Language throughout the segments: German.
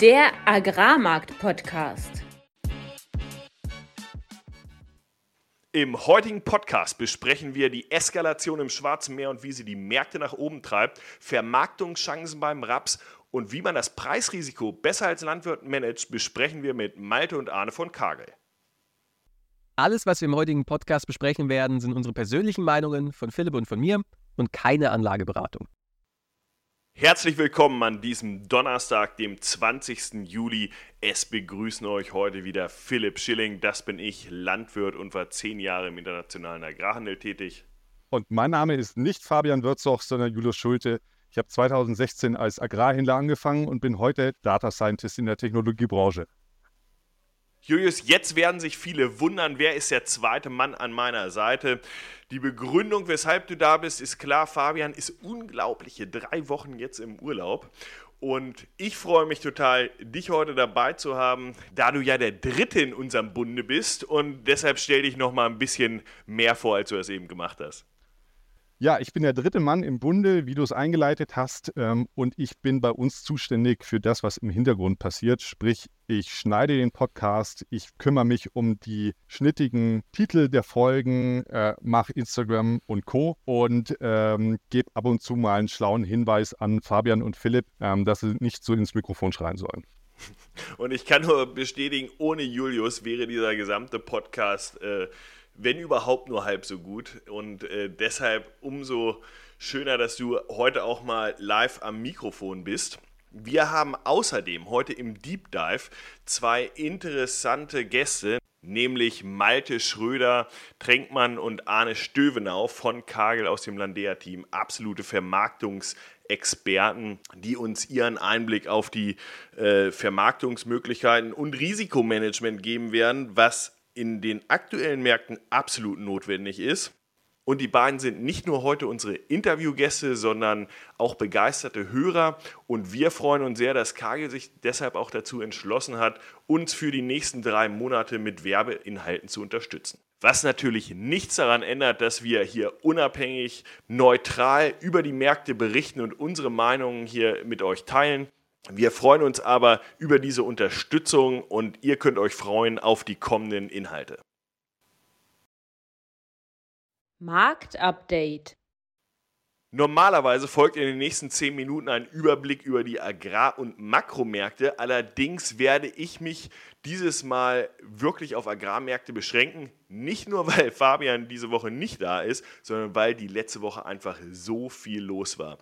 Der Agrarmarkt-Podcast. Im heutigen Podcast besprechen wir die Eskalation im Schwarzen Meer und wie sie die Märkte nach oben treibt, Vermarktungschancen beim Raps und wie man das Preisrisiko besser als Landwirt managt, besprechen wir mit Malte und Arne von Kagel. Alles, was wir im heutigen Podcast besprechen werden, sind unsere persönlichen Meinungen von Philipp und von mir und keine Anlageberatung. Herzlich willkommen an diesem Donnerstag, dem 20. Juli. Es begrüßen euch heute wieder Philipp Schilling. Das bin ich, Landwirt und war zehn Jahre im internationalen Agrarhandel tätig. Und mein Name ist nicht Fabian Würzoch, sondern Julius Schulte. Ich habe 2016 als Agrarhändler angefangen und bin heute Data Scientist in der Technologiebranche. Julius, jetzt werden sich viele wundern, wer ist der zweite Mann an meiner Seite. Die Begründung, weshalb du da bist, ist klar. Fabian ist unglaubliche drei Wochen jetzt im Urlaub. Und ich freue mich total, dich heute dabei zu haben, da du ja der Dritte in unserem Bunde bist. Und deshalb stell dich noch mal ein bisschen mehr vor, als du es eben gemacht hast. Ja, ich bin der dritte Mann im Bunde, wie du es eingeleitet hast, ähm, und ich bin bei uns zuständig für das, was im Hintergrund passiert. Sprich, ich schneide den Podcast, ich kümmere mich um die schnittigen Titel der Folgen, äh, mache Instagram und Co. und ähm, gebe ab und zu mal einen schlauen Hinweis an Fabian und Philipp, ähm, dass sie nicht so ins Mikrofon schreien sollen. Und ich kann nur bestätigen, ohne Julius wäre dieser gesamte Podcast äh, wenn überhaupt nur halb so gut. Und äh, deshalb umso schöner, dass du heute auch mal live am Mikrofon bist. Wir haben außerdem heute im Deep Dive zwei interessante Gäste, nämlich Malte Schröder, Tränkmann und Arne Stövenau von Kagel aus dem Landea-Team. Absolute Vermarktungsexperten, die uns ihren Einblick auf die äh, Vermarktungsmöglichkeiten und Risikomanagement geben werden, was in den aktuellen Märkten absolut notwendig ist. Und die beiden sind nicht nur heute unsere Interviewgäste, sondern auch begeisterte Hörer. Und wir freuen uns sehr, dass Kagel sich deshalb auch dazu entschlossen hat, uns für die nächsten drei Monate mit Werbeinhalten zu unterstützen. Was natürlich nichts daran ändert, dass wir hier unabhängig, neutral über die Märkte berichten und unsere Meinungen hier mit euch teilen. Wir freuen uns aber über diese Unterstützung und ihr könnt euch freuen auf die kommenden Inhalte. Marktupdate. Normalerweise folgt in den nächsten 10 Minuten ein Überblick über die Agrar- und Makromärkte. Allerdings werde ich mich dieses Mal wirklich auf Agrarmärkte beschränken. Nicht nur, weil Fabian diese Woche nicht da ist, sondern weil die letzte Woche einfach so viel los war.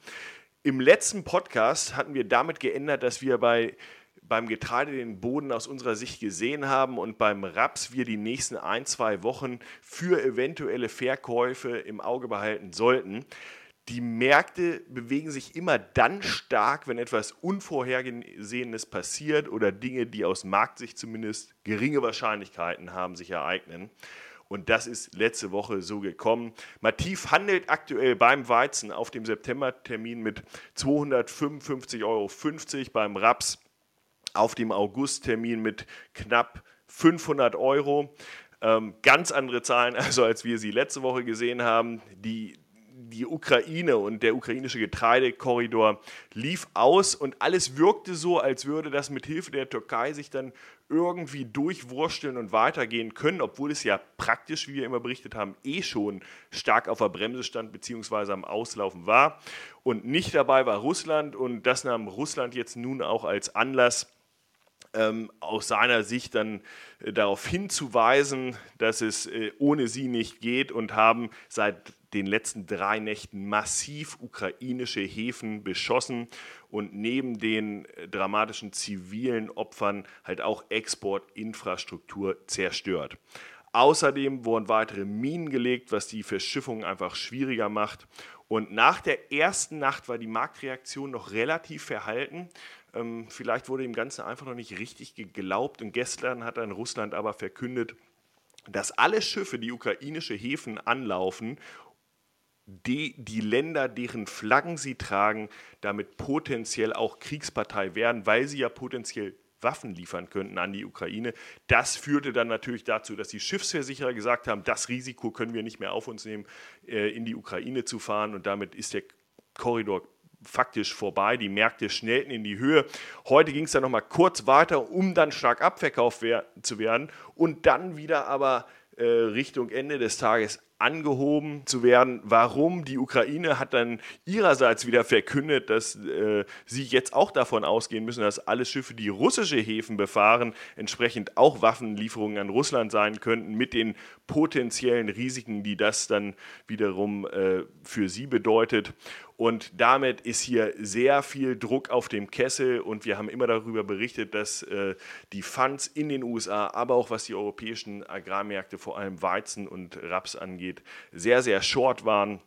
Im letzten Podcast hatten wir damit geändert, dass wir bei, beim Getreide den Boden aus unserer Sicht gesehen haben und beim Raps wir die nächsten ein, zwei Wochen für eventuelle Verkäufe im Auge behalten sollten. Die Märkte bewegen sich immer dann stark, wenn etwas Unvorhergesehenes passiert oder Dinge, die aus Marktsicht zumindest geringe Wahrscheinlichkeiten haben, sich ereignen. Und das ist letzte Woche so gekommen. Mativ handelt aktuell beim Weizen auf dem Septembertermin mit 255,50 Euro, beim Raps auf dem Augusttermin mit knapp 500 Euro. Ähm, ganz andere Zahlen, also als wir sie letzte Woche gesehen haben. Die die Ukraine und der ukrainische Getreidekorridor lief aus und alles wirkte so, als würde das mit Hilfe der Türkei sich dann irgendwie durchwursteln und weitergehen können, obwohl es ja praktisch, wie wir immer berichtet haben, eh schon stark auf der Bremse stand bzw. am Auslaufen war. Und nicht dabei war Russland und das nahm Russland jetzt nun auch als Anlass, ähm, aus seiner Sicht dann äh, darauf hinzuweisen, dass es äh, ohne sie nicht geht und haben seit den letzten drei Nächten massiv ukrainische Häfen beschossen und neben den äh, dramatischen zivilen Opfern halt auch Exportinfrastruktur zerstört. Außerdem wurden weitere Minen gelegt, was die Verschiffung einfach schwieriger macht. Und nach der ersten Nacht war die Marktreaktion noch relativ verhalten. Ähm, vielleicht wurde dem Ganzen einfach noch nicht richtig geglaubt. Und gestern hat dann Russland aber verkündet, dass alle Schiffe, die ukrainische Häfen anlaufen, die, die Länder, deren Flaggen sie tragen, damit potenziell auch Kriegspartei werden, weil sie ja potenziell Waffen liefern könnten an die Ukraine. Das führte dann natürlich dazu, dass die Schiffsversicherer gesagt haben, das Risiko können wir nicht mehr auf uns nehmen, äh, in die Ukraine zu fahren und damit ist der Korridor faktisch vorbei. Die Märkte schnellten in die Höhe. Heute ging es dann nochmal kurz weiter, um dann stark abverkauft zu werden und dann wieder aber äh, Richtung Ende des Tages angehoben zu werden. Warum? Die Ukraine hat dann ihrerseits wieder verkündet, dass äh, sie jetzt auch davon ausgehen müssen, dass alle Schiffe, die russische Häfen befahren, entsprechend auch Waffenlieferungen an Russland sein könnten, mit den potenziellen Risiken, die das dann wiederum äh, für sie bedeutet. Und damit ist hier sehr viel Druck auf dem Kessel und wir haben immer darüber berichtet, dass äh, die Funds in den USA, aber auch was die europäischen Agrarmärkte, vor allem Weizen und Raps angeht, sehr, sehr short waren.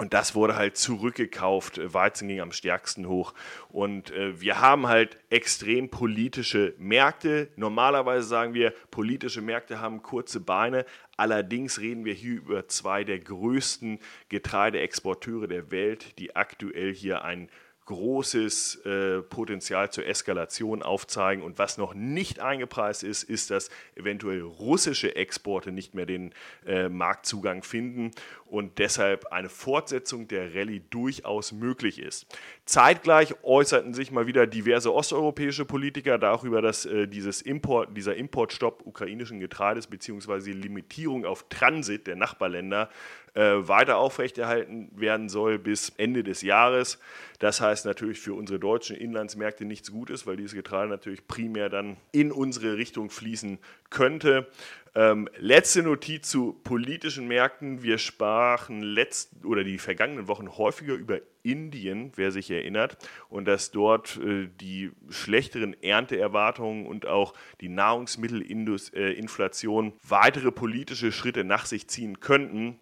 Und das wurde halt zurückgekauft. Weizen ging am stärksten hoch. Und äh, wir haben halt extrem politische Märkte. Normalerweise sagen wir, politische Märkte haben kurze Beine. Allerdings reden wir hier über zwei der größten Getreideexporteure der Welt, die aktuell hier ein großes äh, Potenzial zur Eskalation aufzeigen. Und was noch nicht eingepreist ist, ist, dass eventuell russische Exporte nicht mehr den äh, Marktzugang finden und deshalb eine Fortsetzung der Rallye durchaus möglich ist. Zeitgleich äußerten sich mal wieder diverse osteuropäische Politiker darüber, dass äh, dieses Import, dieser Importstopp ukrainischen Getreides bzw. die Limitierung auf Transit der Nachbarländer weiter aufrechterhalten werden soll bis Ende des Jahres. Das heißt natürlich für unsere deutschen Inlandsmärkte nichts Gutes, weil dieses Getreide natürlich primär dann in unsere Richtung fließen könnte. Ähm, letzte Notiz zu politischen Märkten. Wir sprachen letzten oder die vergangenen Wochen häufiger über Indien, wer sich erinnert, und dass dort äh, die schlechteren Ernteerwartungen und auch die Nahrungsmittelinflation äh, weitere politische Schritte nach sich ziehen könnten.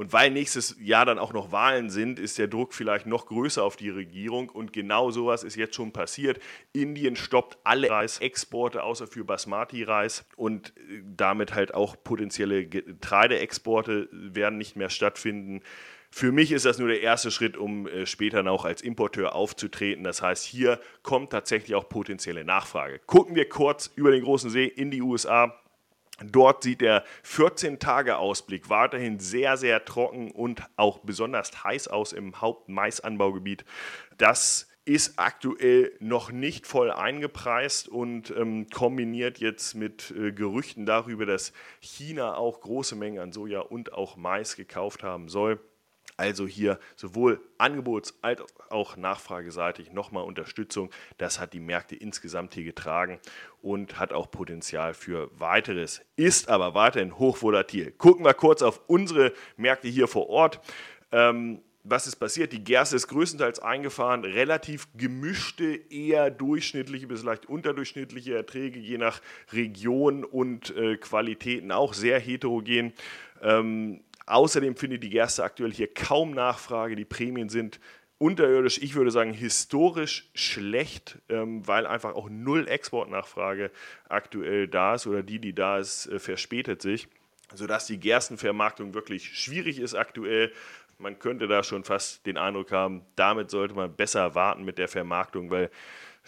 Und weil nächstes Jahr dann auch noch Wahlen sind, ist der Druck vielleicht noch größer auf die Regierung. Und genau sowas ist jetzt schon passiert. Indien stoppt alle Reisexporte außer für Basmati-Reis und äh, damit halt auch potenzielle Getreideexporte werden nicht mehr stattfinden. Für mich ist das nur der erste Schritt, um äh, später noch als Importeur aufzutreten. Das heißt, hier kommt tatsächlich auch potenzielle Nachfrage. Gucken wir kurz über den großen See in die USA. Dort sieht der 14-Tage-Ausblick weiterhin sehr, sehr trocken und auch besonders heiß aus im Hauptmaisanbaugebiet. Das ist aktuell noch nicht voll eingepreist und ähm, kombiniert jetzt mit äh, Gerüchten darüber, dass China auch große Mengen an Soja und auch Mais gekauft haben soll. Also hier sowohl angebots- als auch nachfrageseitig nochmal Unterstützung. Das hat die Märkte insgesamt hier getragen und hat auch Potenzial für weiteres. Ist aber weiterhin hochvolatil. Gucken wir kurz auf unsere Märkte hier vor Ort. Ähm, was ist passiert? Die Gerste ist größtenteils eingefahren, relativ gemischte, eher durchschnittliche bis leicht unterdurchschnittliche Erträge, je nach Region und äh, Qualitäten auch sehr heterogen. Ähm, Außerdem findet die Gerste aktuell hier kaum Nachfrage. Die Prämien sind unterirdisch, ich würde sagen historisch schlecht, ähm, weil einfach auch null Exportnachfrage aktuell da ist oder die, die da ist, äh, verspätet sich, sodass die Gerstenvermarktung wirklich schwierig ist aktuell. Man könnte da schon fast den Eindruck haben, damit sollte man besser warten mit der Vermarktung, weil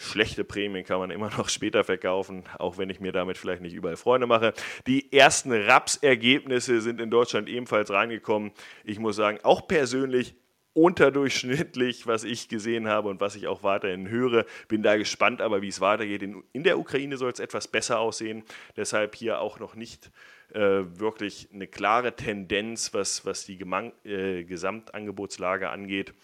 Schlechte Prämien kann man immer noch später verkaufen, auch wenn ich mir damit vielleicht nicht überall Freunde mache. Die ersten Raps-Ergebnisse sind in Deutschland ebenfalls reingekommen. Ich muss sagen, auch persönlich unterdurchschnittlich, was ich gesehen habe und was ich auch weiterhin höre. Bin da gespannt, aber wie es weitergeht. In, in der Ukraine soll es etwas besser aussehen. Deshalb hier auch noch nicht äh, wirklich eine klare Tendenz, was, was die Gemang äh, Gesamtangebotslage angeht.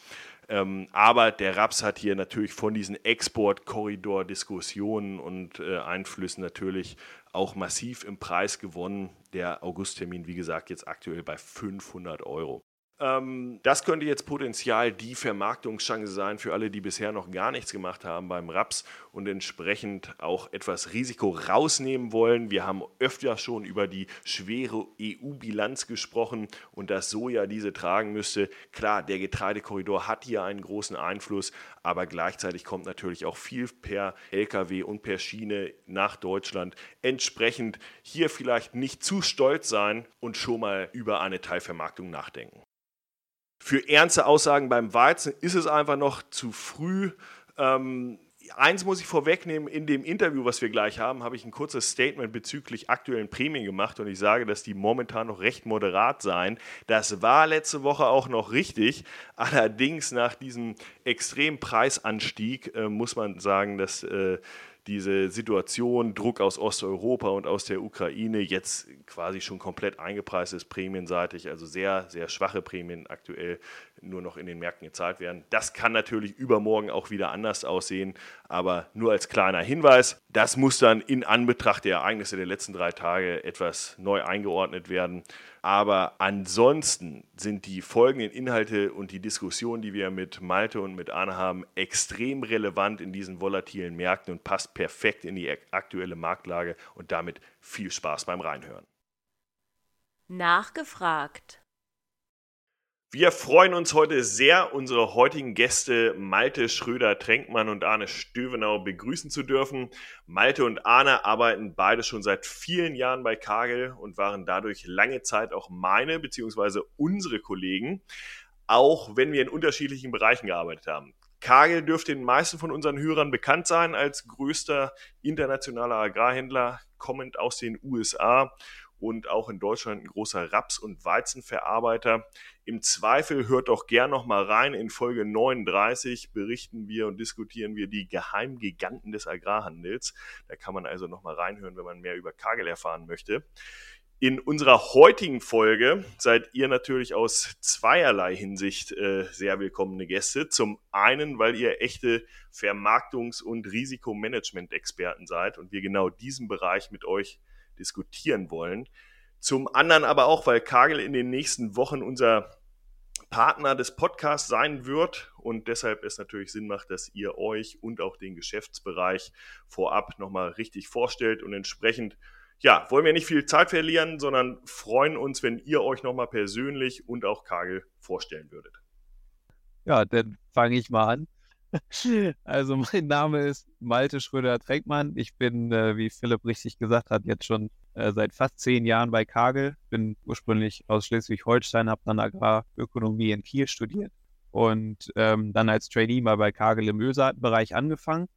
Ähm, aber der Raps hat hier natürlich von diesen Exportkorridor-Diskussionen und äh, Einflüssen natürlich auch massiv im Preis gewonnen. Der Augusttermin, wie gesagt, jetzt aktuell bei 500 Euro. Ähm, das könnte jetzt potenziell die Vermarktungschance sein für alle, die bisher noch gar nichts gemacht haben beim Raps und entsprechend auch etwas Risiko rausnehmen wollen. Wir haben öfter schon über die schwere EU-Bilanz gesprochen und dass Soja diese tragen müsste. Klar, der Getreidekorridor hat hier einen großen Einfluss, aber gleichzeitig kommt natürlich auch viel per Lkw und per Schiene nach Deutschland. Entsprechend hier vielleicht nicht zu stolz sein und schon mal über eine Teilvermarktung nachdenken. Für ernste Aussagen beim Weizen ist es einfach noch zu früh. Ähm, eins muss ich vorwegnehmen, in dem Interview, was wir gleich haben, habe ich ein kurzes Statement bezüglich aktuellen Prämien gemacht und ich sage, dass die momentan noch recht moderat seien. Das war letzte Woche auch noch richtig. Allerdings nach diesem extremen Preisanstieg äh, muss man sagen, dass äh, diese Situation, Druck aus Osteuropa und aus der Ukraine, jetzt quasi schon komplett eingepreist ist, prämienseitig, also sehr, sehr schwache Prämien aktuell nur noch in den Märkten gezahlt werden. Das kann natürlich übermorgen auch wieder anders aussehen, aber nur als kleiner Hinweis, das muss dann in Anbetracht der Ereignisse der letzten drei Tage etwas neu eingeordnet werden. Aber ansonsten sind die folgenden Inhalte und die Diskussion, die wir mit Malte und mit Anne haben, extrem relevant in diesen volatilen Märkten und passt perfekt in die aktuelle Marktlage und damit viel Spaß beim Reinhören. Nachgefragt. Wir freuen uns heute sehr, unsere heutigen Gäste Malte Schröder-Trenkmann und Arne Stövenau begrüßen zu dürfen. Malte und Arne arbeiten beide schon seit vielen Jahren bei Kagel und waren dadurch lange Zeit auch meine bzw. unsere Kollegen, auch wenn wir in unterschiedlichen Bereichen gearbeitet haben. Kagel dürfte den meisten von unseren Hörern bekannt sein als größter internationaler Agrarhändler, kommend aus den USA und auch in Deutschland ein großer Raps- und Weizenverarbeiter. Im Zweifel hört doch gern noch mal rein. In Folge 39 berichten wir und diskutieren wir die Geheimgiganten des Agrarhandels. Da kann man also noch mal reinhören, wenn man mehr über Kagel erfahren möchte. In unserer heutigen Folge seid ihr natürlich aus zweierlei Hinsicht äh, sehr willkommene Gäste. Zum einen, weil ihr echte Vermarktungs- und Risikomanagement-Experten seid und wir genau diesen Bereich mit euch diskutieren wollen. Zum anderen aber auch, weil Kagel in den nächsten Wochen unser Partner des Podcasts sein wird und deshalb es natürlich Sinn macht, dass ihr euch und auch den Geschäftsbereich vorab nochmal richtig vorstellt und entsprechend, ja, wollen wir nicht viel Zeit verlieren, sondern freuen uns, wenn ihr euch nochmal persönlich und auch Kagel vorstellen würdet. Ja, dann fange ich mal an. Also mein Name ist Malte Schröder-Trenkmann. Ich bin, äh, wie Philipp richtig gesagt hat, jetzt schon äh, seit fast zehn Jahren bei Kagel. Bin ursprünglich aus Schleswig-Holstein, habe dann Agrarökonomie in Kiel studiert und ähm, dann als Trainee mal bei Kagel im Ölsaatenbereich angefangen.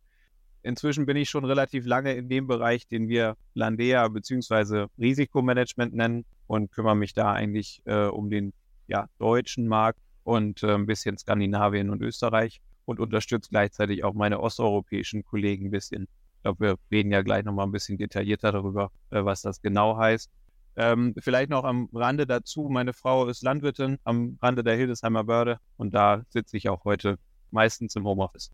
Inzwischen bin ich schon relativ lange in dem Bereich, den wir Landea bzw. Risikomanagement nennen und kümmere mich da eigentlich äh, um den ja, deutschen Markt und äh, ein bisschen Skandinavien und Österreich und unterstützt gleichzeitig auch meine osteuropäischen Kollegen ein bisschen. Ich glaube, wir reden ja gleich nochmal ein bisschen detaillierter darüber, äh, was das genau heißt. Ähm, vielleicht noch am Rande dazu, meine Frau ist Landwirtin am Rande der Hildesheimer Börde und da sitze ich auch heute meistens im Homeoffice.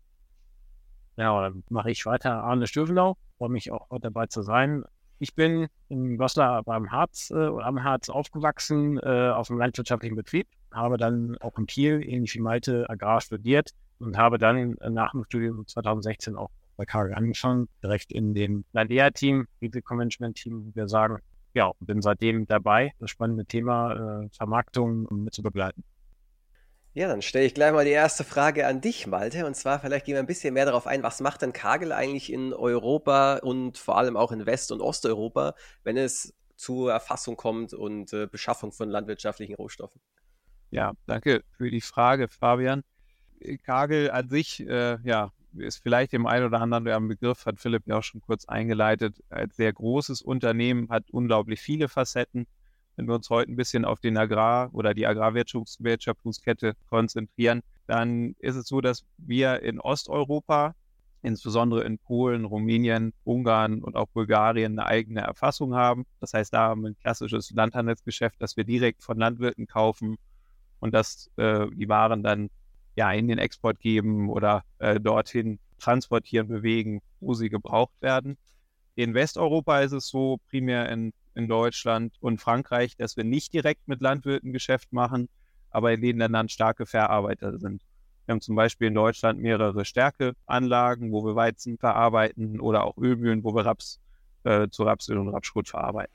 Ja, dann mache ich weiter. Arne Stövelau, freue mich auch heute dabei zu sein. Ich bin in Goslar beim Harz äh, am Harz aufgewachsen, äh, auf einem landwirtschaftlichen Betrieb, habe dann auch in Kiel, ähnlich wie Malte, Agrar studiert und habe dann nach dem Studium 2016 auch bei Kagel angefangen, direkt in dem Landea-Team, Risikomanagement-Team, wie wir sagen. Ja, bin seitdem dabei, das spannende Thema äh, Vermarktung mit zu begleiten. Ja, dann stelle ich gleich mal die erste Frage an dich, Malte. Und zwar, vielleicht gehen wir ein bisschen mehr darauf ein, was macht denn Kagel eigentlich in Europa und vor allem auch in West- und Osteuropa, wenn es zur Erfassung kommt und äh, Beschaffung von landwirtschaftlichen Rohstoffen? Ja, danke für die Frage, Fabian. Kagel an sich, äh, ja, ist vielleicht dem einen oder anderen der Begriff, hat Philipp ja auch schon kurz eingeleitet, als sehr großes Unternehmen, hat unglaublich viele Facetten. Wenn wir uns heute ein bisschen auf den Agrar- oder die Agrarwertschöpfungskette konzentrieren, dann ist es so, dass wir in Osteuropa, insbesondere in Polen, Rumänien, Ungarn und auch Bulgarien, eine eigene Erfassung haben. Das heißt, da haben wir ein klassisches Landhandelsgeschäft, das wir direkt von Landwirten kaufen und dass äh, die Waren dann ja, in den Export geben oder äh, dorthin transportieren, bewegen, wo sie gebraucht werden. In Westeuropa ist es so, primär in, in Deutschland und Frankreich, dass wir nicht direkt mit Landwirten Geschäft machen, aber in den Ländern starke Verarbeiter sind. Wir haben zum Beispiel in Deutschland mehrere Stärkeanlagen, wo wir Weizen verarbeiten oder auch Ölmühlen, wo wir Raps äh, zu Rapsöl und Rapsschrot verarbeiten.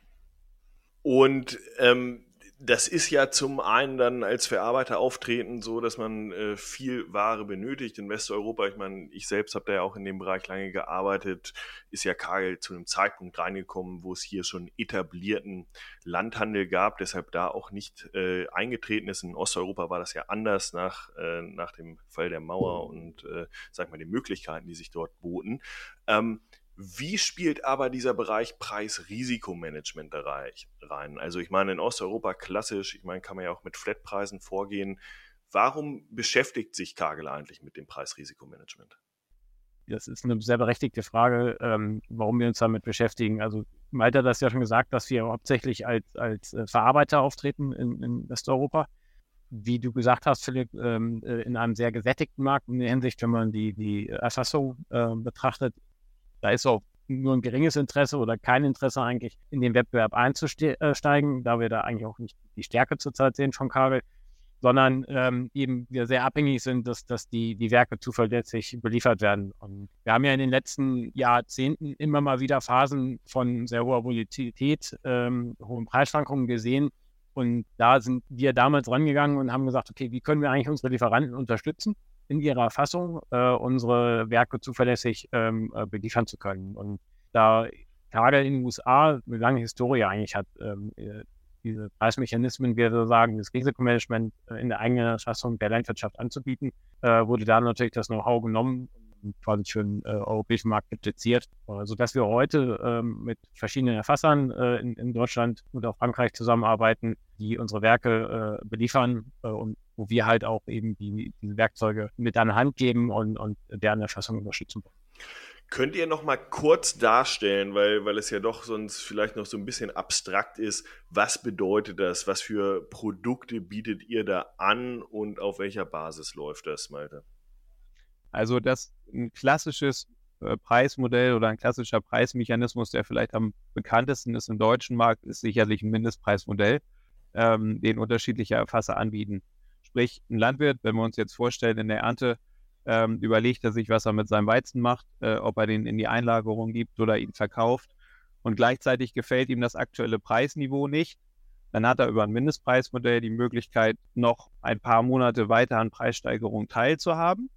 Und ähm, das ist ja zum einen dann als Verarbeiter auftreten so, dass man äh, viel Ware benötigt in Westeuropa. Ich meine, ich selbst habe da ja auch in dem Bereich lange gearbeitet. Ist ja Kagel zu einem Zeitpunkt reingekommen, wo es hier schon etablierten Landhandel gab, deshalb da auch nicht äh, eingetreten ist. In Osteuropa war das ja anders nach, äh, nach dem Fall der Mauer und, äh, sag mal, den Möglichkeiten, die sich dort boten. Ähm, wie spielt aber dieser Bereich Preis-Risikomanagement da rein? Also ich meine, in Osteuropa klassisch, ich meine, kann man ja auch mit Flatpreisen vorgehen. Warum beschäftigt sich Kagel eigentlich mit dem Preis-Risikomanagement? Das ist eine sehr berechtigte Frage, ähm, warum wir uns damit beschäftigen. Also Malte hat das ja schon gesagt, dass wir hauptsächlich als, als äh, Verarbeiter auftreten in, in, Westeuropa. Wie du gesagt hast, Philipp, ähm, äh, in einem sehr gesättigten Markt in der Hinsicht, wenn man die, die Erfassung äh, betrachtet, da ist auch nur ein geringes Interesse oder kein Interesse eigentlich, in den Wettbewerb einzusteigen, da wir da eigentlich auch nicht die Stärke zurzeit sehen von Kabel, sondern ähm, eben wir sehr abhängig sind, dass, dass die, die Werke zuverlässig beliefert werden. Und wir haben ja in den letzten Jahrzehnten immer mal wieder Phasen von sehr hoher Volatilität, ähm, hohen Preisschwankungen gesehen. Und da sind wir damals rangegangen und haben gesagt, okay, wie können wir eigentlich unsere Lieferanten unterstützen? In ihrer Fassung äh, unsere Werke zuverlässig ähm, äh, beliefern zu können. Und da gerade in den USA eine lange Historie eigentlich hat, ähm, äh, diese Preismechanismen, wie wir sagen, das Risikomanagement äh, in der eigenen Fassung der Landwirtschaft anzubieten, äh, wurde da natürlich das Know-how genommen quasi für den äh, europäischen Markt dupliziert, sodass wir heute ähm, mit verschiedenen Erfassern in, in, Deutschland und auch Frankreich zusammenarbeiten, die unsere Werke beliefern und wo wir halt auch eben die, diese Werkzeuge mit an Hand geben und, und deren Erfassung unterstützen. Könnt ihr noch mal kurz darstellen, weil, weil es ja doch sonst vielleicht noch so ein bisschen abstrakt ist, was bedeutet das? Was für Produkte bietet ihr da an und auf welcher Basis läuft das, Malte? Also das ein klassisches äh, Preismodell oder ein klassischer Preismechanismus, der vielleicht am bekanntesten ist im deutschen Markt, ist sicherlich ein Mindestpreismodell, ähm, den unterschiedliche Erfasser anbieten. Sprich, ein Landwirt, wenn wir uns jetzt vorstellen, in der Ernte ähm, überlegt er sich, was er mit seinem Weizen macht, äh, ob er den in die Einlagerung gibt oder ihn verkauft. Und gleichzeitig gefällt ihm das aktuelle Preisniveau nicht. Dann hat er über ein Mindestpreismodell die Möglichkeit, noch ein paar Monate weiter an Preissteigerungen teilzuhaben,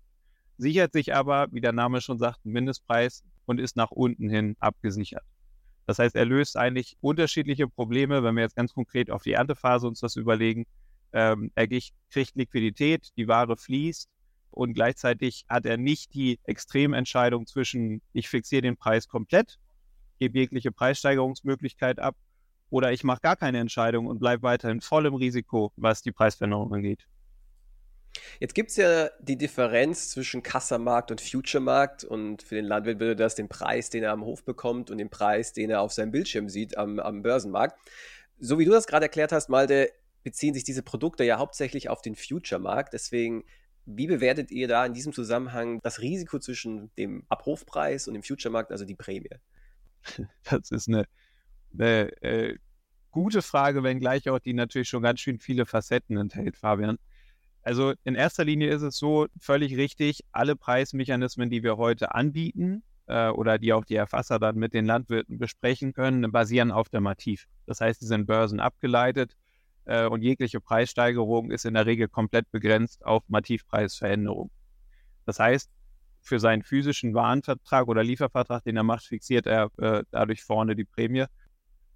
sichert sich aber, wie der Name schon sagt, einen Mindestpreis und ist nach unten hin abgesichert. Das heißt, er löst eigentlich unterschiedliche Probleme, wenn wir jetzt ganz konkret auf die Erntephase uns das überlegen, ähm, er kriegt Liquidität, die Ware fließt und gleichzeitig hat er nicht die Extrementscheidung zwischen, ich fixiere den Preis komplett, gebe jegliche Preissteigerungsmöglichkeit ab oder ich mache gar keine Entscheidung und bleibe weiterhin voll im Risiko, was die Preisveränderung angeht. Jetzt gibt es ja die Differenz zwischen Kassamarkt und Future-Markt und für den Landwirt würde das den Preis, den er am Hof bekommt und den Preis, den er auf seinem Bildschirm sieht am, am Börsenmarkt. So wie du das gerade erklärt hast, Malte, beziehen sich diese Produkte ja hauptsächlich auf den Future-Markt. Deswegen, wie bewertet ihr da in diesem Zusammenhang das Risiko zwischen dem Abrufpreis und dem Future-Markt, also die Prämie? Das ist eine, eine äh, gute Frage, wenngleich auch die natürlich schon ganz schön viele Facetten enthält, Fabian. Also in erster Linie ist es so völlig richtig, alle Preismechanismen, die wir heute anbieten äh, oder die auch die Erfasser dann mit den Landwirten besprechen können, basieren auf der Mativ. Das heißt, die sind Börsen abgeleitet äh, und jegliche Preissteigerung ist in der Regel komplett begrenzt auf Mativpreisveränderung. Das heißt, für seinen physischen Warenvertrag oder Liefervertrag, den er macht, fixiert er äh, dadurch vorne die Prämie.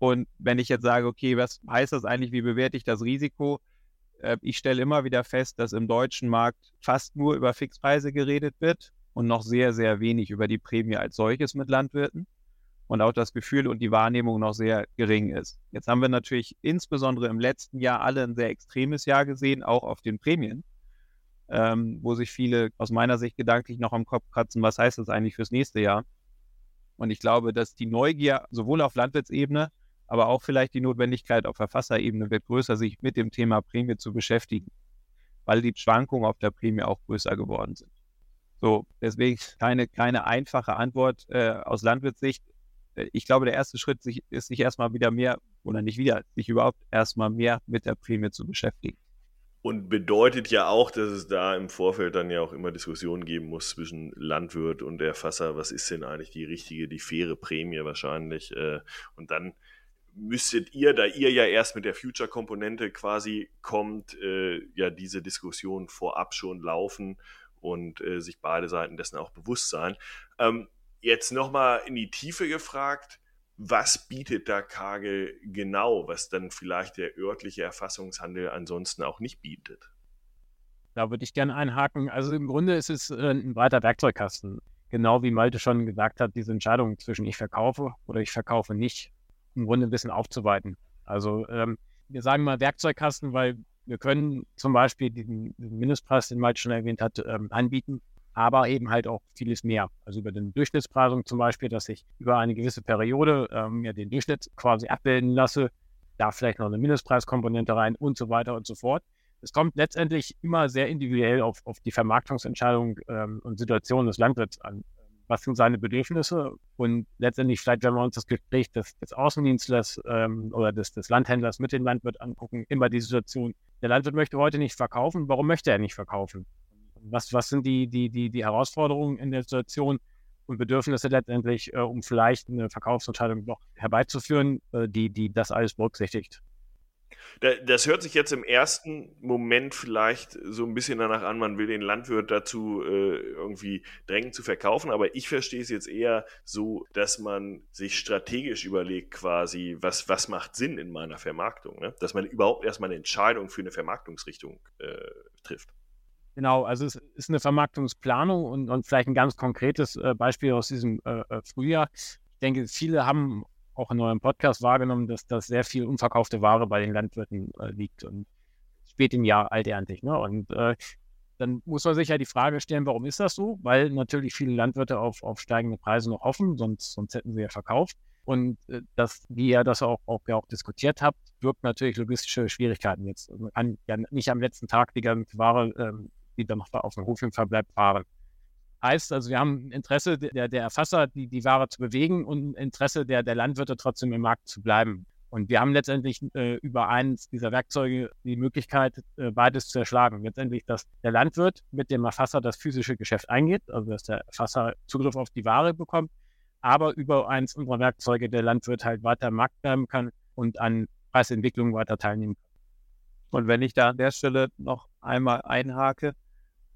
Und wenn ich jetzt sage, okay, was heißt das eigentlich, wie bewerte ich das Risiko? Äh, ich stelle immer wieder fest, dass im deutschen Markt fast nur über Fixpreise geredet wird und noch sehr, sehr wenig über die Prämie als solches mit Landwirten und auch das Gefühl und die Wahrnehmung noch sehr gering ist. Jetzt haben wir natürlich insbesondere im letzten Jahr alle ein sehr extremes Jahr gesehen, auch auf den Prämien, ähm, wo sich viele aus meiner Sicht gedanklich noch am Kopf kratzen, was heißt das eigentlich fürs nächste Jahr? Und ich glaube, dass die Neugier sowohl auf Landwirtsebene, aber auch vielleicht die Notwendigkeit auf Verfasserebene wird größer, sich mit dem Thema Prämie zu beschäftigen, weil die Schwankungen auf der Prämie auch größer geworden sind. So, deswegen keine, keine einfache Antwort äh, aus Landwirtssicht. Äh, ich glaube, der erste Schritt ist, sich erstmal wieder mehr, oder nicht wieder, sich überhaupt erstmal mehr mit der Prämie zu beschäftigen. Und bedeutet ja auch, dass es da im Vorfeld dann ja auch immer Diskussionen geben muss zwischen Landwirt und Erfasser. Was ist denn eigentlich die richtige, die faire Prämie wahrscheinlich? Äh, und dann müsstet ihr, da ihr ja erst mit der Future-Komponente quasi kommt, äh, ja diese Diskussion vorab schon laufen und äh, sich beide Seiten dessen auch bewusst sein. Ähm, jetzt nochmal in die Tiefe gefragt, was bietet da Kagel genau, was dann vielleicht der örtliche Erfassungshandel ansonsten auch nicht bietet? Da würde ich gerne einhaken. Also im Grunde ist es äh, ein breiter Werkzeugkasten. Genau wie Malte schon gesagt hat, diese Entscheidung zwischen ich verkaufe oder ich verkaufe nicht, im Grunde ein bisschen aufzuweiten. Also ähm, wir sagen mal Werkzeugkasten, weil wir können zum Beispiel diesen Mindestpreis, den Malte schon erwähnt hat, ähm, anbieten, aber eben halt auch vieles mehr. Also über den Durchschnittspreisung zum Beispiel, dass ich über eine gewisse Periode ähm, ja, den Durchschnitt quasi abbilden lasse, da vielleicht noch eine Mindestpreiskomponente rein und so weiter und so fort. Es kommt letztendlich immer sehr individuell auf, auf die Vermarktungsentscheidung ähm, und Situation des Landwirts an. Was sind seine Bedürfnisse? Und letztendlich, vielleicht, wenn wir uns das Gespräch des, des Außendienstlers ähm, oder des, des Landhändlers mit dem Landwirt angucken, immer die Situation, der Landwirt möchte heute nicht verkaufen. Warum möchte er nicht verkaufen? Was, was sind die, die, die, die Herausforderungen in der Situation und Bedürfnisse letztendlich, äh, um vielleicht eine Verkaufsentscheidung noch herbeizuführen, äh, die, die das alles berücksichtigt? Das hört sich jetzt im ersten Moment vielleicht so ein bisschen danach an, man will den Landwirt dazu äh, irgendwie drängen zu verkaufen, aber ich verstehe es jetzt eher so, dass man sich strategisch überlegt quasi, was, was macht Sinn in meiner Vermarktung, ne? dass man überhaupt erstmal eine Entscheidung für eine Vermarktungsrichtung äh, trifft. Genau, also es ist eine Vermarktungsplanung und, und vielleicht ein ganz konkretes äh, Beispiel aus diesem äh, äh Frühjahr. Ich denke, viele haben auch in eurem Podcast wahrgenommen, dass das sehr viel unverkaufte Ware bei den Landwirten äh, liegt und spät im Jahr alterntig. Ne? Und äh, dann muss man sich ja die Frage stellen, warum ist das so? Weil natürlich viele Landwirte auf, auf steigende Preise noch hoffen, sonst, sonst hätten sie ja verkauft. Und äh, dass, wie ihr das auch, auch, ja auch diskutiert habt, wirkt natürlich logistische Schwierigkeiten jetzt. Also man kann ja nicht am letzten Tag die ganze Ware ähm, die dann noch auf dem Hof im Verbleib fahren. Heißt also, wir haben ein Interesse der, der Erfasser, die, die Ware zu bewegen und ein Interesse der, der Landwirte trotzdem im Markt zu bleiben. Und wir haben letztendlich äh, über eines dieser Werkzeuge die Möglichkeit, äh, beides zu erschlagen. Letztendlich, dass der Landwirt mit dem Erfasser das physische Geschäft eingeht, also dass der Erfasser Zugriff auf die Ware bekommt, aber über eins unserer Werkzeuge der Landwirt halt weiter im Markt bleiben kann und an Preisentwicklungen weiter teilnehmen kann. Und wenn ich da an der Stelle noch einmal einhake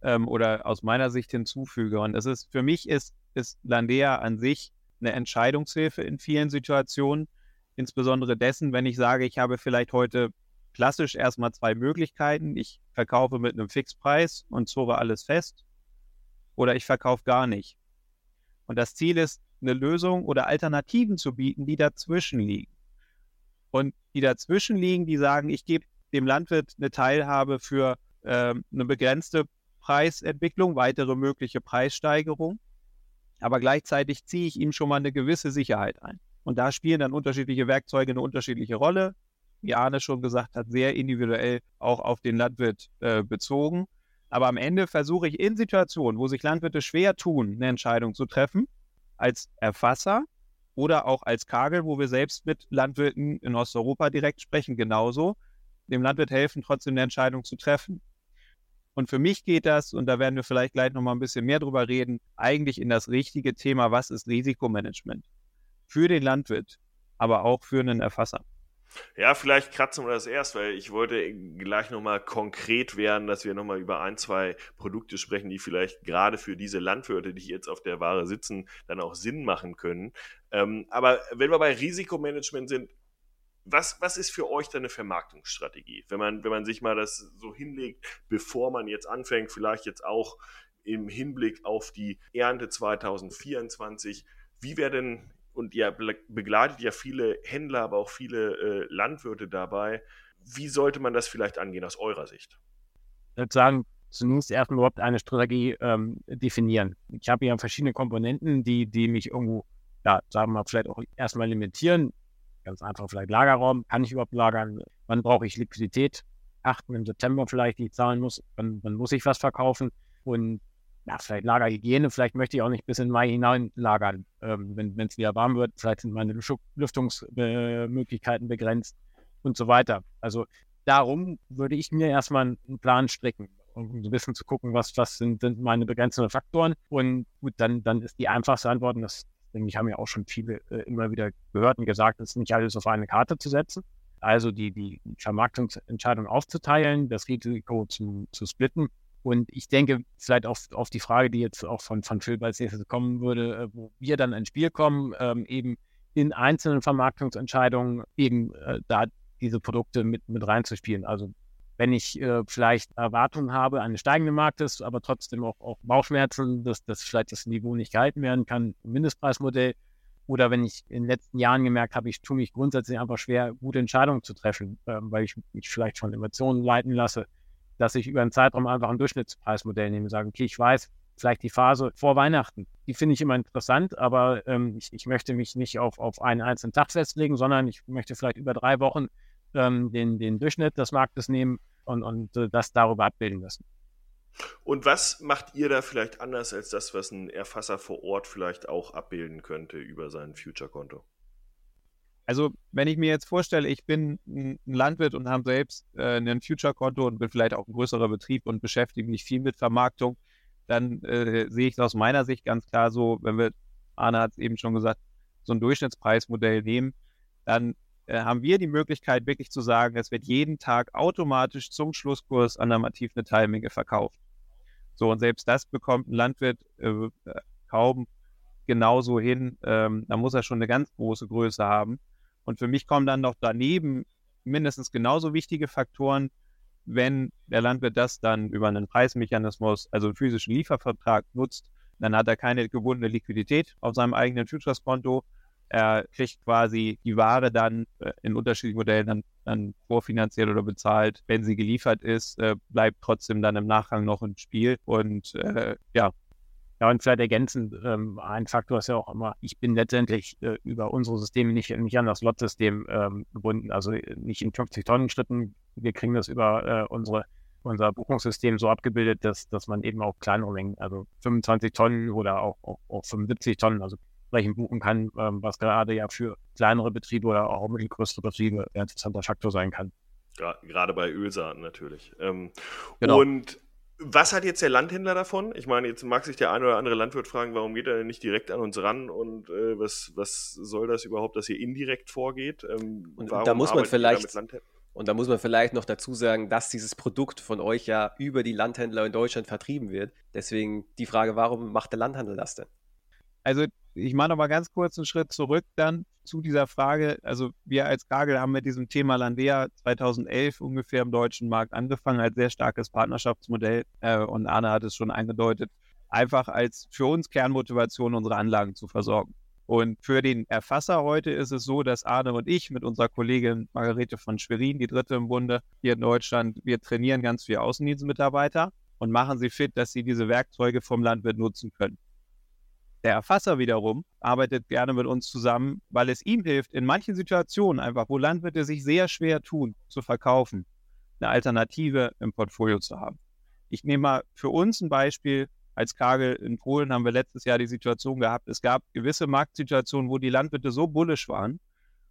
ähm, oder aus meiner Sicht hinzufüge, und es ist für mich ist, ist Landea an sich eine Entscheidungshilfe in vielen Situationen, insbesondere dessen, wenn ich sage, ich habe vielleicht heute klassisch erstmal zwei Möglichkeiten. Ich verkaufe mit einem Fixpreis und zore alles fest oder ich verkaufe gar nicht. Und das Ziel ist, eine Lösung oder Alternativen zu bieten, die dazwischen liegen. Und die dazwischen liegen, die sagen, ich gebe dem Landwirt eine Teilhabe für äh, eine begrenzte Preisentwicklung, weitere mögliche Preissteigerung. Aber gleichzeitig ziehe ich ihm schon mal eine gewisse Sicherheit ein. Und da spielen dann unterschiedliche Werkzeuge eine unterschiedliche Rolle. Wie Arne schon gesagt hat, sehr individuell auch auf den Landwirt äh, bezogen. Aber am Ende versuche ich in Situationen, wo sich Landwirte schwer tun, eine Entscheidung zu treffen, als Erfasser oder auch als Kagel, wo wir selbst mit Landwirten in Osteuropa direkt sprechen, genauso, dem Landwirt helfen, trotzdem eine Entscheidung zu treffen. Und für mich geht das, und da werden wir vielleicht gleich nochmal ein bisschen mehr drüber reden, eigentlich in das richtige Thema, was ist Risikomanagement? Für den Landwirt, aber auch für einen Erfasser. Ja, vielleicht kratzen wir das erst, weil ich wollte gleich nochmal konkret werden, dass wir nochmal über ein, zwei Produkte sprechen, die vielleicht gerade für diese Landwirte, die jetzt auf der Ware sitzen, dann auch Sinn machen können. Ähm, aber wenn wir bei Risikomanagement sind, was, was ist für euch da eine Vermarktungsstrategie? Wenn man, wenn man sich mal das so hinlegt, bevor man jetzt anfängt, vielleicht jetzt auch im Hinblick auf die Ernte 2024, wie wäre denn, und ihr begleitet ja viele Händler, aber auch viele äh, Landwirte dabei, wie sollte man das vielleicht angehen aus eurer Sicht? Ich würde sagen, zunächst erstmal überhaupt eine Strategie ähm, definieren. Ich habe ja verschiedene Komponenten, die, die mich irgendwo, ja, sagen wir mal, vielleicht auch erstmal limitieren. Ganz einfach vielleicht Lagerraum. Kann ich überhaupt lagern? Wann brauche ich Liquidität? Achten im September vielleicht, die ich zahlen muss. Wann, wann muss ich was verkaufen? Und ja, vielleicht Lagerhygiene. Vielleicht möchte ich auch nicht bis in Mai hinein lagern. Ähm, wenn es wieder warm wird, vielleicht sind meine Lüftungsmöglichkeiten begrenzt und so weiter. Also darum würde ich mir erstmal einen Plan stricken um ein bisschen zu gucken, was, was sind, sind meine begrenzenden Faktoren. Und gut, dann, dann ist die einfachste Antwort, und das ich, haben ja auch schon viele äh, immer wieder gehört und gesagt, es ist nicht alles auf eine Karte zu setzen. Also die, die Vermarktungsentscheidung aufzuteilen, das Risiko zu, zu splitten. Und ich denke, vielleicht auf, auf die Frage, die jetzt auch von, von Phil als nächstes kommen würde, äh, wo wir dann ins Spiel kommen, ähm, eben in einzelnen Vermarktungsentscheidungen eben äh, da diese Produkte mit, mit reinzuspielen. Also wenn ich äh, vielleicht Erwartungen habe eines steigenden Marktes, aber trotzdem auch, auch Bauchschmerzen, dass, dass vielleicht das Niveau nicht gehalten werden kann, Mindestpreismodell. Oder wenn ich in den letzten Jahren gemerkt habe, ich tue mich grundsätzlich einfach schwer, gute Entscheidungen zu treffen, äh, weil ich mich vielleicht von Emotionen leiten lasse, dass ich über einen Zeitraum einfach ein Durchschnittspreismodell nehme und sage, okay, ich weiß, vielleicht die Phase vor Weihnachten. Die finde ich immer interessant, aber ähm, ich, ich möchte mich nicht auf, auf einen einzelnen Tag festlegen, sondern ich möchte vielleicht über drei Wochen ähm, den, den Durchschnitt des Marktes nehmen und, und äh, das darüber abbilden lassen. Und was macht ihr da vielleicht anders als das, was ein Erfasser vor Ort vielleicht auch abbilden könnte über sein Future-Konto? Also, wenn ich mir jetzt vorstelle, ich bin ein Landwirt und habe selbst äh, ein Future-Konto und bin vielleicht auch ein größerer Betrieb und beschäftige mich viel mit Vermarktung, dann äh, sehe ich es aus meiner Sicht ganz klar so, wenn wir, Arne hat es eben schon gesagt, so ein Durchschnittspreismodell nehmen, dann äh, haben wir die Möglichkeit, wirklich zu sagen, es wird jeden Tag automatisch zum Schlusskurs an der Mativ eine Teilmenge verkauft. So, und selbst das bekommt ein Landwirt äh, kaum genauso hin. Ähm, da muss er schon eine ganz große Größe haben. Und für mich kommen dann noch daneben mindestens genauso wichtige Faktoren, wenn der Landwirt das dann über einen Preismechanismus, also einen physischen Liefervertrag nutzt, dann hat er keine gebundene Liquidität auf seinem eigenen Futures-Konto. Er kriegt quasi die Ware dann äh, in unterschiedlichen Modellen dann, dann vorfinanziert oder bezahlt. Wenn sie geliefert ist, äh, bleibt trotzdem dann im Nachgang noch ein Spiel. Und äh, ja, ja, und vielleicht ergänzend, ähm, ein Faktor ist ja auch immer, ich bin letztendlich äh, über unsere Systeme nicht, nicht an das Lot-System ähm, gebunden, also nicht in 50-Tonnen-Schritten. Wir kriegen das über äh, unsere, unser Buchungssystem so abgebildet, dass, dass man eben auch kleinere Mengen, also 25 Tonnen oder auch, auch, auch 75 Tonnen, also entsprechend buchen kann, ähm, was gerade ja für kleinere Betriebe oder auch mittelgrößere Betriebe ein interessanter Faktor sein kann. Gerade bei Ölsaaten natürlich. Ähm, genau. Und was hat jetzt der Landhändler davon? Ich meine, jetzt mag sich der eine oder andere Landwirt fragen, warum geht er denn nicht direkt an uns ran und äh, was, was soll das überhaupt, dass ihr indirekt vorgeht? Ähm, und da muss man vielleicht und da muss man vielleicht noch dazu sagen, dass dieses Produkt von euch ja über die Landhändler in Deutschland vertrieben wird. Deswegen die Frage, warum macht der Landhandel das denn? Also ich mache mal ganz kurz einen Schritt zurück dann zu dieser Frage. Also wir als Kagel haben mit diesem Thema Landea 2011 ungefähr im deutschen Markt angefangen als sehr starkes Partnerschaftsmodell. Äh, und Arne hat es schon angedeutet, einfach als für uns Kernmotivation unsere Anlagen zu versorgen. Und für den Erfasser heute ist es so, dass Arne und ich mit unserer Kollegin Margarete von Schwerin, die dritte im Bunde hier in Deutschland, wir trainieren ganz viele Außendienstmitarbeiter und machen sie fit, dass sie diese Werkzeuge vom Landwirt nutzen können. Der Erfasser wiederum arbeitet gerne mit uns zusammen, weil es ihm hilft, in manchen Situationen einfach, wo Landwirte sich sehr schwer tun, zu verkaufen, eine Alternative im Portfolio zu haben. Ich nehme mal für uns ein Beispiel. Als Kagel in Polen haben wir letztes Jahr die Situation gehabt, es gab gewisse Marktsituationen, wo die Landwirte so bullisch waren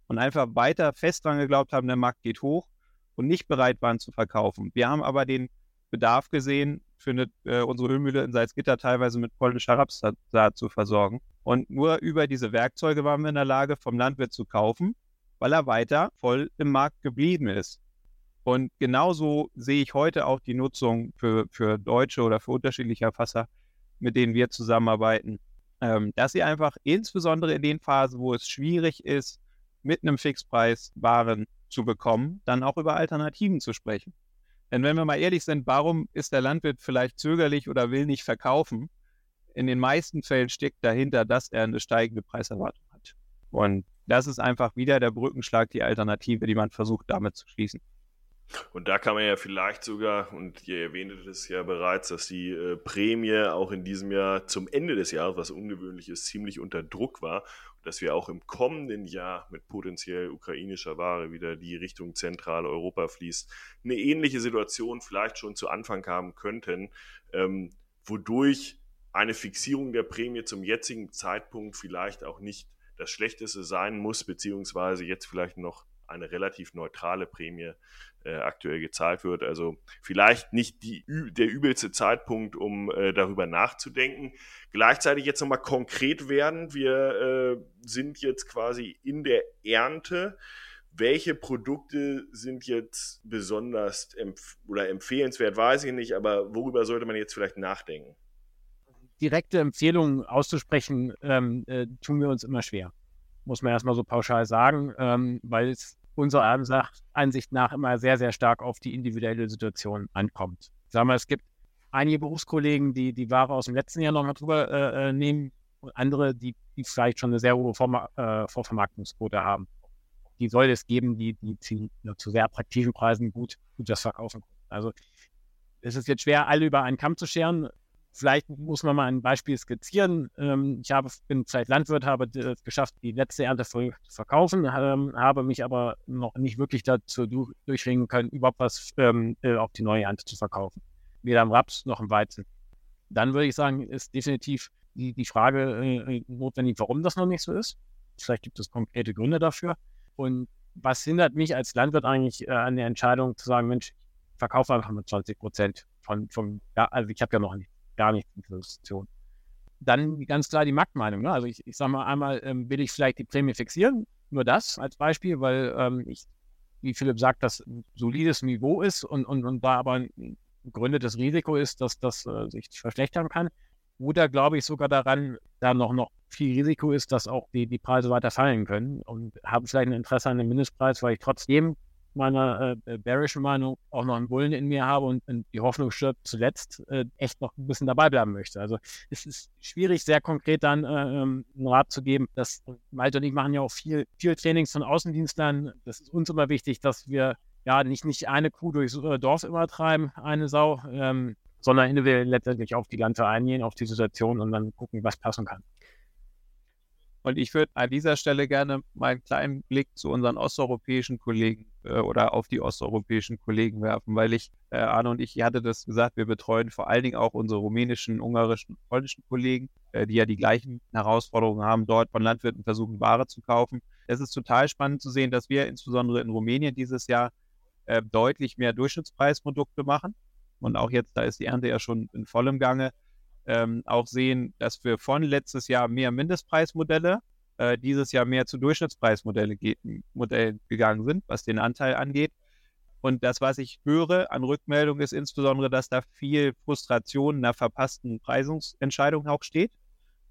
und einfach weiter fest dran geglaubt haben, der Markt geht hoch und nicht bereit waren zu verkaufen. Wir haben aber den Bedarf gesehen, eine, äh, unsere Ölmühle in Salzgitter teilweise mit polnischer Rapssaat zu versorgen. Und nur über diese Werkzeuge waren wir in der Lage, vom Landwirt zu kaufen, weil er weiter voll im Markt geblieben ist. Und genauso sehe ich heute auch die Nutzung für, für deutsche oder für unterschiedliche Erfasser, mit denen wir zusammenarbeiten, ähm, dass sie einfach insbesondere in den Phasen, wo es schwierig ist, mit einem Fixpreis Waren zu bekommen, dann auch über Alternativen zu sprechen. Denn wenn wir mal ehrlich sind, warum ist der Landwirt vielleicht zögerlich oder will nicht verkaufen? In den meisten Fällen steckt dahinter, dass er eine steigende Preiserwartung hat. Und das ist einfach wieder der Brückenschlag, die Alternative, die man versucht damit zu schließen. Und da kann man ja vielleicht sogar, und ihr erwähntet es ja bereits, dass die äh, Prämie auch in diesem Jahr zum Ende des Jahres, was ungewöhnlich ist, ziemlich unter Druck war. Dass wir auch im kommenden Jahr mit potenziell ukrainischer Ware wieder die Richtung Zentraleuropa fließt, eine ähnliche Situation vielleicht schon zu Anfang haben könnten, ähm, wodurch eine Fixierung der Prämie zum jetzigen Zeitpunkt vielleicht auch nicht das Schlechteste sein muss, beziehungsweise jetzt vielleicht noch eine relativ neutrale Prämie äh, aktuell gezahlt wird. Also vielleicht nicht die, der übelste Zeitpunkt, um äh, darüber nachzudenken. Gleichzeitig jetzt nochmal konkret werden. Wir äh, sind jetzt quasi in der Ernte. Welche Produkte sind jetzt besonders empf oder empfehlenswert, weiß ich nicht, aber worüber sollte man jetzt vielleicht nachdenken? Direkte Empfehlungen auszusprechen, ähm, äh, tun wir uns immer schwer. Muss man erstmal so pauschal sagen, ähm, weil es unserer Ansicht nach immer sehr, sehr stark auf die individuelle Situation ankommt. Sagen wir, es gibt einige Berufskollegen, die die Ware aus dem letzten Jahr nochmal drüber äh, äh, nehmen und andere, die, die vielleicht schon eine sehr hohe Vorma äh, Vorvermarktungsquote haben. Die soll es geben, die, die zu, zu sehr attraktiven Preisen gut, gut das verkaufen. Also es ist jetzt schwer, alle über einen Kamm zu scheren. Vielleicht muss man mal ein Beispiel skizzieren. Ähm, ich habe, bin vielleicht Landwirt, habe es geschafft, die letzte Ernte zu verkaufen, ähm, habe mich aber noch nicht wirklich dazu durchringen können, überhaupt was ähm, äh, auf die neue Ernte zu verkaufen. Weder im Raps noch im Weizen. Dann würde ich sagen, ist definitiv die, die Frage äh, notwendig, warum das noch nicht so ist. Vielleicht gibt es konkrete Gründe dafür. Und was hindert mich als Landwirt eigentlich äh, an der Entscheidung zu sagen, Mensch, ich verkaufe einfach mit 20 Prozent von, vom, ja, also ich habe ja noch nicht gar nichts in Investition. Dann ganz klar die Marktmeinung. Ne? Also ich, ich sage mal einmal, ähm, will ich vielleicht die Prämie fixieren, nur das als Beispiel, weil ähm, ich, wie Philipp sagt, das ein solides Niveau ist und, und, und da aber ein begründetes Risiko ist, dass das äh, sich verschlechtern kann. Oder glaube ich sogar daran, da noch, noch viel Risiko ist, dass auch die, die Preise weiter fallen können und haben vielleicht ein Interesse an dem Mindestpreis, weil ich trotzdem meiner äh, bearischen Meinung auch noch einen Bullen in mir habe und, und die Hoffnung stirbt zuletzt, äh, echt noch ein bisschen dabei bleiben möchte. Also es ist schwierig, sehr konkret dann äh, ähm, einen Rat zu geben. Das, Malte und ich machen ja auch viel, viel Trainings von Außendienstlern. Das ist uns immer wichtig, dass wir ja nicht, nicht eine Kuh durchs äh, Dorf immer treiben, eine Sau, ähm, sondern individuell letztendlich auf die Lanze eingehen, auf die Situation und dann gucken, was passen kann. Und ich würde an dieser Stelle gerne mal einen kleinen Blick zu unseren osteuropäischen Kollegen äh, oder auf die osteuropäischen Kollegen werfen, weil ich, äh, Arne und ich, ich hatte das gesagt, wir betreuen vor allen Dingen auch unsere rumänischen, ungarischen, polnischen Kollegen, äh, die ja die gleichen Herausforderungen haben, dort von Landwirten versuchen, Ware zu kaufen. Es ist total spannend zu sehen, dass wir insbesondere in Rumänien dieses Jahr äh, deutlich mehr Durchschnittspreisprodukte machen. Und auch jetzt, da ist die Ernte ja schon in vollem Gange, ähm, auch sehen, dass wir von letztes Jahr mehr Mindestpreismodelle, äh, dieses Jahr mehr zu Durchschnittspreismodellen gegangen sind, was den Anteil angeht. Und das, was ich höre an Rückmeldung, ist insbesondere, dass da viel Frustration einer verpassten Preisungsentscheidung auch steht.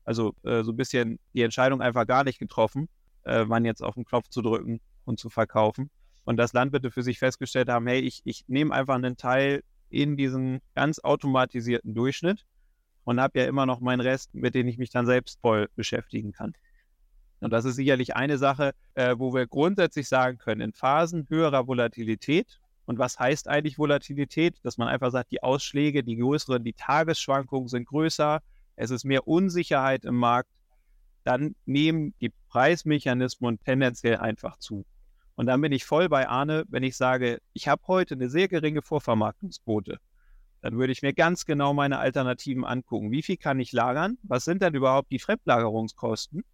Also äh, so ein bisschen die Entscheidung einfach gar nicht getroffen, äh, wann jetzt auf den Knopf zu drücken und zu verkaufen. Und dass Landwirte für sich festgestellt haben, hey, ich, ich nehme einfach einen Teil in diesen ganz automatisierten Durchschnitt und habe ja immer noch meinen Rest, mit dem ich mich dann selbst voll beschäftigen kann. Und das ist sicherlich eine Sache, äh, wo wir grundsätzlich sagen können, in Phasen höherer Volatilität, und was heißt eigentlich Volatilität? Dass man einfach sagt, die Ausschläge, die größeren, die Tagesschwankungen sind größer, es ist mehr Unsicherheit im Markt, dann nehmen die Preismechanismen tendenziell einfach zu. Und dann bin ich voll bei Arne, wenn ich sage, ich habe heute eine sehr geringe Vorvermarktungsquote dann würde ich mir ganz genau meine Alternativen angucken. Wie viel kann ich lagern? Was sind denn überhaupt die Fremdlagerungskosten?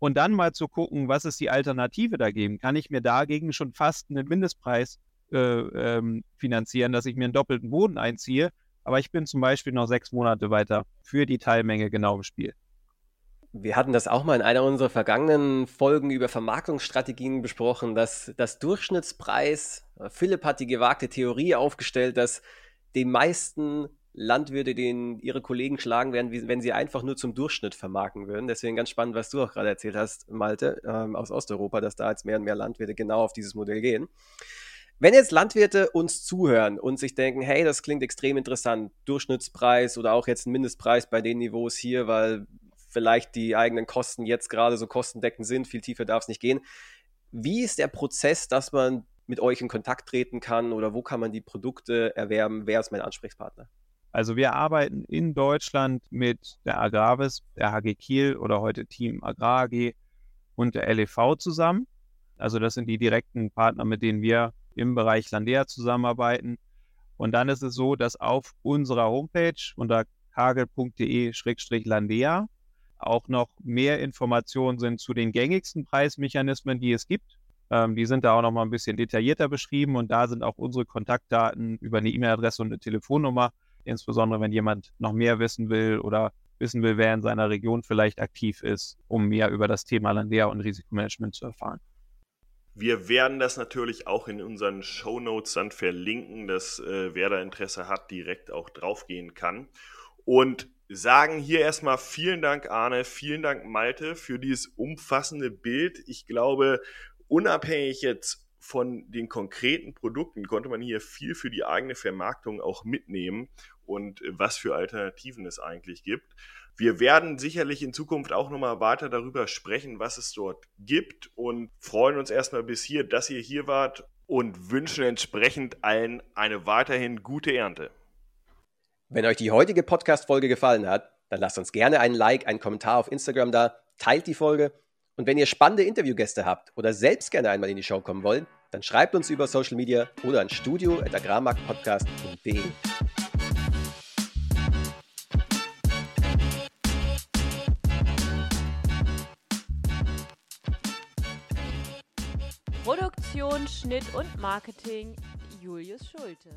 Und dann mal zu gucken, was ist die Alternative dagegen? Kann ich mir dagegen schon fast einen Mindestpreis äh, ähm, finanzieren, dass ich mir einen doppelten Boden einziehe? Aber ich bin zum Beispiel noch sechs Monate weiter für die Teilmenge genau im Spiel. Wir hatten das auch mal in einer unserer vergangenen Folgen über Vermarktungsstrategien besprochen, dass das Durchschnittspreis, Philipp hat die gewagte Theorie aufgestellt, dass die meisten Landwirte, denen ihre Kollegen schlagen werden, wenn sie einfach nur zum Durchschnitt vermarkten würden. Deswegen ganz spannend, was du auch gerade erzählt hast, Malte, ähm, aus Osteuropa, dass da jetzt mehr und mehr Landwirte genau auf dieses Modell gehen. Wenn jetzt Landwirte uns zuhören und sich denken, hey, das klingt extrem interessant, Durchschnittspreis oder auch jetzt ein Mindestpreis bei den Niveaus hier, weil vielleicht die eigenen Kosten jetzt gerade so kostendeckend sind, viel tiefer darf es nicht gehen. Wie ist der Prozess, dass man mit euch in Kontakt treten kann oder wo kann man die Produkte erwerben? Wer ist mein Ansprechpartner? Also wir arbeiten in Deutschland mit der Agravis, der HG Kiel oder heute Team Agrar AG und der LEV zusammen. Also das sind die direkten Partner, mit denen wir im Bereich Landea zusammenarbeiten. Und dann ist es so, dass auf unserer Homepage unter kagel.de-landea auch noch mehr Informationen sind zu den gängigsten Preismechanismen, die es gibt Ähm, die sind da auch nochmal ein bisschen detaillierter beschrieben und da sind auch unsere Kontaktdaten über eine E-Mail-Adresse und eine Telefonnummer. Insbesondere wenn jemand noch mehr wissen will oder wissen will, wer in seiner Region vielleicht aktiv ist, um mehr über das Thema Landea und Risikomanagement zu erfahren. Wir werden das natürlich auch in unseren Show Notes dann verlinken, dass äh, wer da Interesse hat, direkt auch draufgehen kann. Und sagen hier erstmal vielen Dank, Arne, vielen Dank, Malte, für dieses umfassende Bild. Ich glaube, unabhängig jetzt von den konkreten Produkten konnte man hier viel für die eigene Vermarktung auch mitnehmen und was für Alternativen es eigentlich gibt. Wir werden sicherlich in Zukunft auch nochmal weiter darüber sprechen, was es dort gibt und freuen uns erstmal bis hier, dass ihr hier wart und wünschen entsprechend allen eine weiterhin gute Ernte. Wenn euch die heutige Podcast-Folge gefallen hat, dann lasst uns gerne einen Like, einen Kommentar auf Instagram da, teilt die Folge und wenn ihr spannende Interviewgäste habt oder selbst gerne einmal in die Show kommen wollt, dann schreibt uns über Social Media oder an studio.agrarmarktpodcast.de. Produktion, Schnitt und Marketing Julius Schulte.